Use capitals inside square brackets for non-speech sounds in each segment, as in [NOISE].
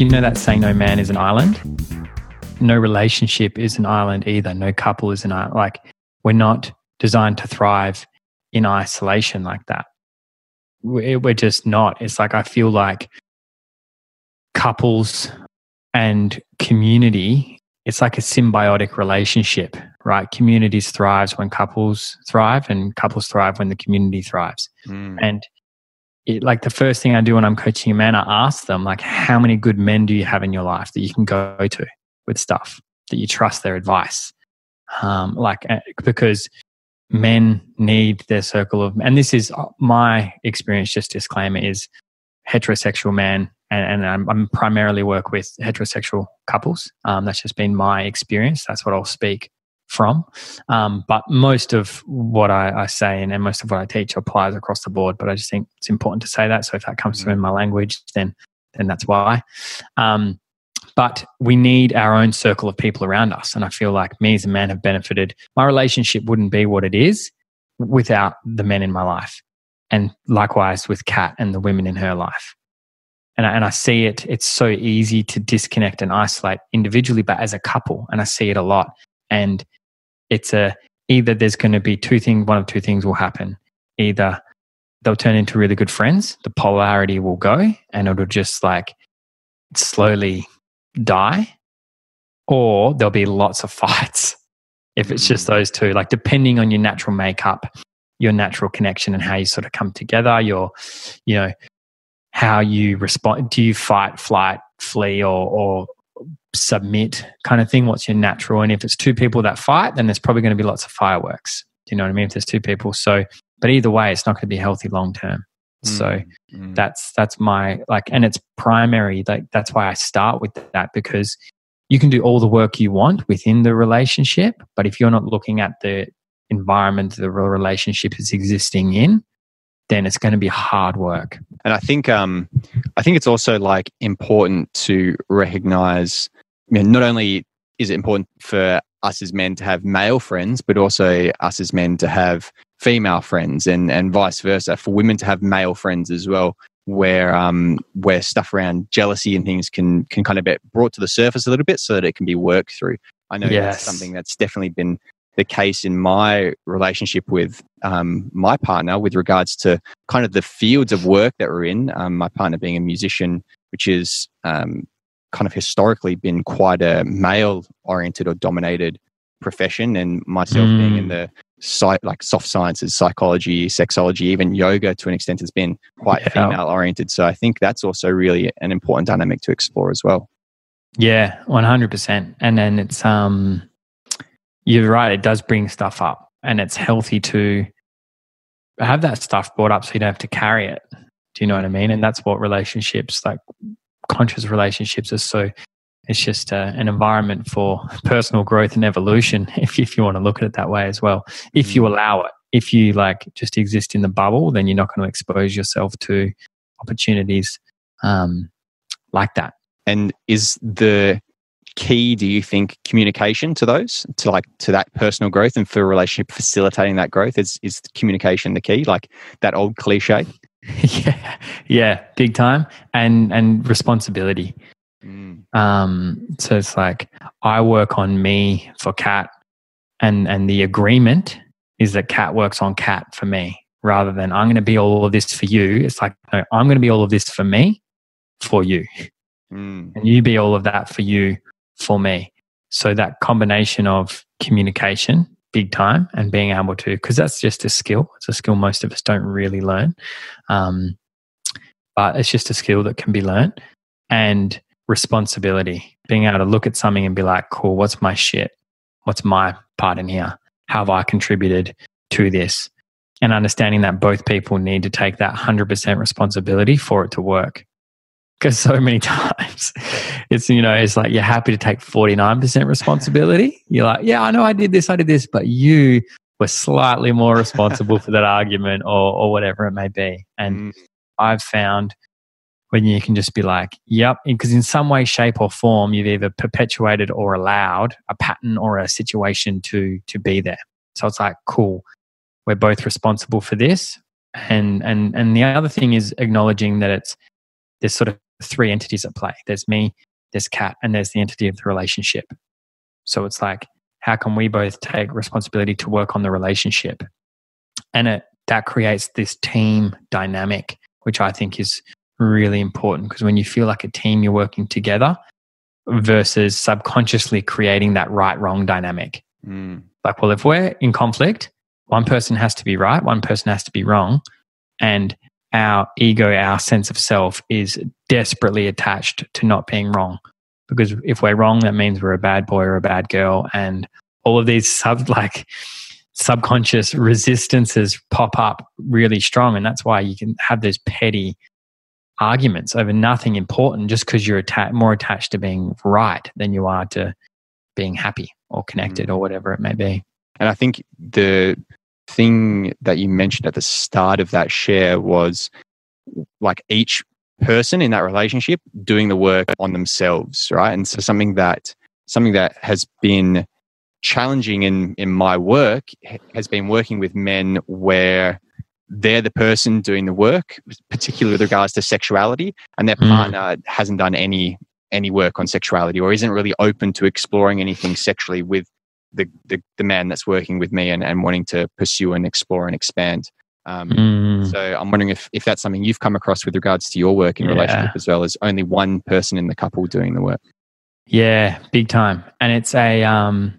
you know that saying, no man is an island? No relationship is an island either. No couple is an island. Like, we're not designed to thrive in isolation like that. We're just not. It's like, I feel like couples and community, it's like a symbiotic relationship, right? Communities thrives when couples thrive and couples thrive when the community thrives. Mm. And it, like the first thing I do when I'm coaching a man, I ask them like, how many good men do you have in your life that you can go to with stuff that you trust their advice? Um, like eh, because men need their circle of, and this is uh, my experience. Just disclaimer is heterosexual man, and, and I'm, I'm, primarily work with heterosexual couples. Um, that's just been my experience. That's what I'll speak from. Um, but most of what I, I say and, and, most of what I teach applies across the board. But I just think it's important to say that. So if that comes through in my language, then then that's why. Um, but we need our own circle of people around us. And I feel like me as a man have benefited. My relationship wouldn't be what it is without the men in my life. And likewise with Kat and the women in her life. And I, and I see it, it's so easy to disconnect and isolate individually, but as a couple. And I see it a lot. And it's a either there's going to be two things, one of two things will happen. Either they'll turn into really good friends, the polarity will go, and it'll just like slowly die, or there'll be lots of [LAUGHS] fights if it's just mm. those two, like depending on your natural makeup, your natural connection, and how you sort of come together, your, you know, how you respond. Do you fight, flight, flee, or, or submit kind of thing? What's your natural? And if it's two people that fight, then there's probably going to be lots of fireworks. Do you know what I mean? If there's two people. So, but either way, it's not going to be healthy long term. Mm, so mm. that's that's my like, and it's primary. Like that's why I start with that because you can do all the work you want within the relationship, but if you're not looking at the environment the relationship is existing in, then it's going to be hard work. And I think um, I think it's also like important to recognize. I mean, not only is it important for us as men to have male friends, but also us as men to have female friends, and and vice versa for women to have male friends as well. Where um where stuff around jealousy and things can can kind of get brought to the surface a little bit, so that it can be worked through. I know yes. that's something that's definitely been the case in my relationship with um, my partner with regards to kind of the fields of work that we're in. Um, my partner being a musician, which is um, kind of historically been quite a male oriented or dominated profession, and myself mm. being in mm. the site like soft sciences, psychology, sexology, even yoga to an extent has been quite yeah. female oriented. So I think that's also really an important dynamic to explore as well. Yeah, one hundred percent. And then it's um you're right. It does bring stuff up, and it's healthy to have that stuff brought up so you don't have to carry it. Do you know what I mean? And that's what relationships, like conscious relationships, are so. It's just uh, an environment for personal growth and evolution, [LAUGHS] if if you want to look at it that way as well. If you mm. allow it, if you like just exist in the bubble, then you're not going to expose yourself to opportunities um, like that. And is the key do you think communication to those to like to that personal growth and for a relationship facilitating that growth is is communication the key like that old cliche [LAUGHS] yeah yeah big time and and responsibility mm. um so it's like i work on me for Cat, and and the agreement is that Cat works on Cat for me rather than i'm going to be all of this for you it's like no, i'm going to be all of this for me for you mm. and you be all of that for you for me. So that combination of communication, big time, and being able to, because that's just a skill. It's a skill most of us don't really learn. Um, but it's just a skill that can be learned. And responsibility, being able to look at something and be like, cool, what's my shit? What's my part in here? How have I contributed to this? And understanding that both people need to take that 100% responsibility for it to work because [LAUGHS] so many times. It's you know it's like you're happy to take 49% responsibility. You're like yeah i know i did this i did this but you were slightly more responsible for that [LAUGHS] argument or or whatever it may be. And mm. i've found when you can just be like yep because in some way shape or form you've either perpetuated or allowed a pattern or a situation to to be there. So it's like cool we're both responsible for this. And and and the other thing is acknowledging that it's there's sort of three entities at play. There's me, there's Cat, and there's the entity of the relationship. So it's like, how can we both take responsibility to work on the relationship? And it that creates this team dynamic, which I think is really important because when you feel like a team, you're working together versus subconsciously creating that right wrong dynamic. Mm. Like, well, if we're in conflict, one person has to be right, one person has to be wrong. And our ego, our sense of self is desperately attached to not being wrong. Because if we're wrong, that means we're a bad boy or a bad girl. And all of these sub [LAUGHS] like subconscious resistances pop up really strong. And that's why you can have those petty arguments over nothing important just because you're atta- more attached to being right than you are to being happy or connected mm. or whatever it may be. And I think the thing that you mentioned at the start of that share was like each person in that relationship doing the work on themselves, right? And so something that something that has been challenging in in my work has been working with men where they're the person doing the work, particularly with regards to sexuality, and their mm. partner hasn't done any any work on sexuality or isn't really open to exploring anything sexually with the, the, the man that's working with me and, and wanting to pursue and explore and expand. Um, mm. So I'm wondering if, if that's something you've come across with regards to your work in yeah. relationship as well as only one person in the couple doing the work. Yeah, big time. And it's a um,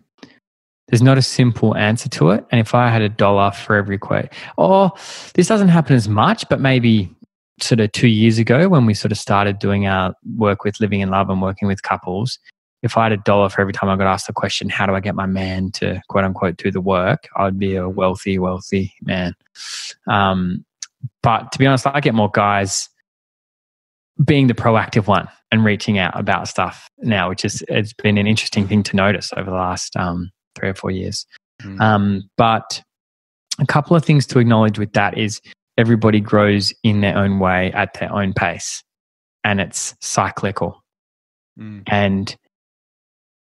there's not a simple answer to it. And if I had a dollar for every quote, oh, this doesn't happen as much, but maybe sort of two years ago when we sort of started doing our work with living in love and working with couples, if I had a dollar for every time I got asked the question, how do I get my man to quote unquote do the work? I'd be a wealthy, wealthy man. Um, but to be honest, I get more guys being the proactive one and reaching out about stuff now, which is it's been an interesting thing to notice over the last um, three or four years. Mm. Um, but a couple of things to acknowledge with that is everybody grows in their own way at their own pace, and it's cyclical. Mm. And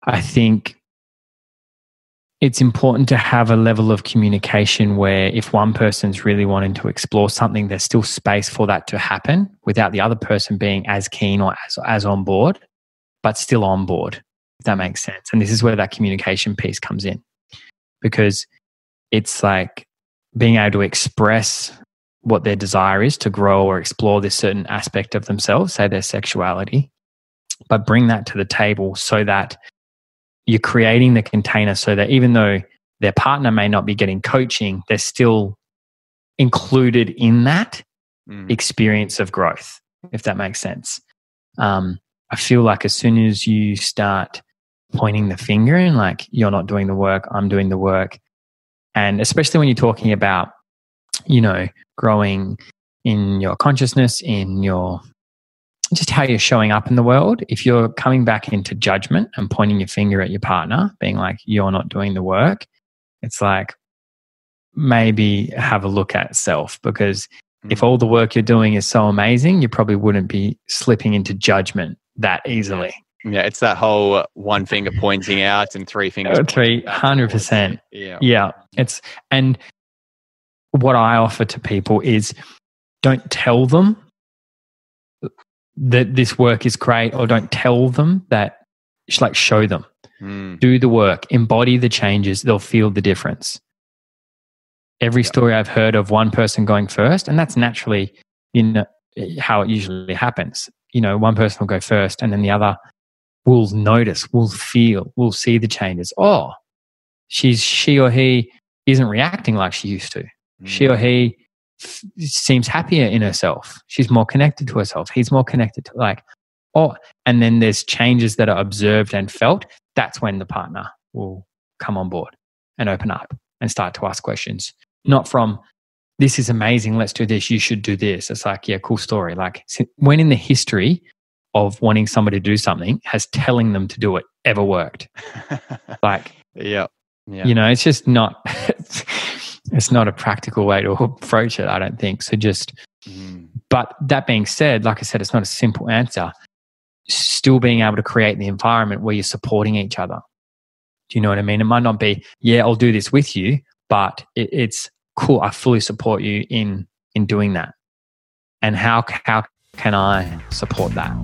I think it's important to have a level of communication where if one person's really wanting to explore something, there's still space for that to happen without the other person being as keen or as, as on board, but still on board, if that makes sense. And this is where that communication piece comes in because it's like being able to express what their desire is to grow or explore this certain aspect of themselves, say their sexuality, but bring that to the table so that you're creating the container so that even though their partner may not be getting coaching, they're still included in that mm. experience of growth, if that makes sense. Um, I feel like as soon as you start pointing the finger and like, you're not doing the work, I'm doing the work. And especially when you're talking about, you know, growing in your consciousness, in your just how you're showing up in the world. If you're coming back into judgment and pointing your finger at your partner, being like, you're not doing the work, it's like maybe have a look at self because mm. if all the work you're doing is so amazing, you probably wouldn't be slipping into judgment that easily. Yeah, it's that whole one finger pointing out and three [LAUGHS] fingers. Three hundred percent. Yeah, yeah. It's and what I offer to people is don't tell them that this work is great or don't tell them that just like show them. Mm. do the work embody the changes they'll feel the difference. Every story i've heard of one person going first and that's naturally you know how it usually happens. You know one person will go first and then the other will notice will feel will see the changes. Oh she's she or he isn't reacting like she used to. Mm. she or he seems happier in herself. She's more connected to herself. He's more connected to like, oh, and then there's changes that are observed and felt. That's when the partner will come on board and open up and start to ask questions. Not from, this is amazing, let's do this, you should do this. It's like, yeah, cool story. Like, when in the history of wanting somebody to do something has telling them to do it ever worked? [LAUGHS] like, yeah. Yeah. You know, it's just not [LAUGHS] it's not a practical way to [LAUGHS] approach it, I don't think. So just, mm. but that being said, like I said, it's not a simple answer. Still being able to create the environment where you're supporting each other. Do you know what I mean? It might not be, yeah, I'll do this with you, but it, it's cool. I fully support you in in doing that. And how how can I support that?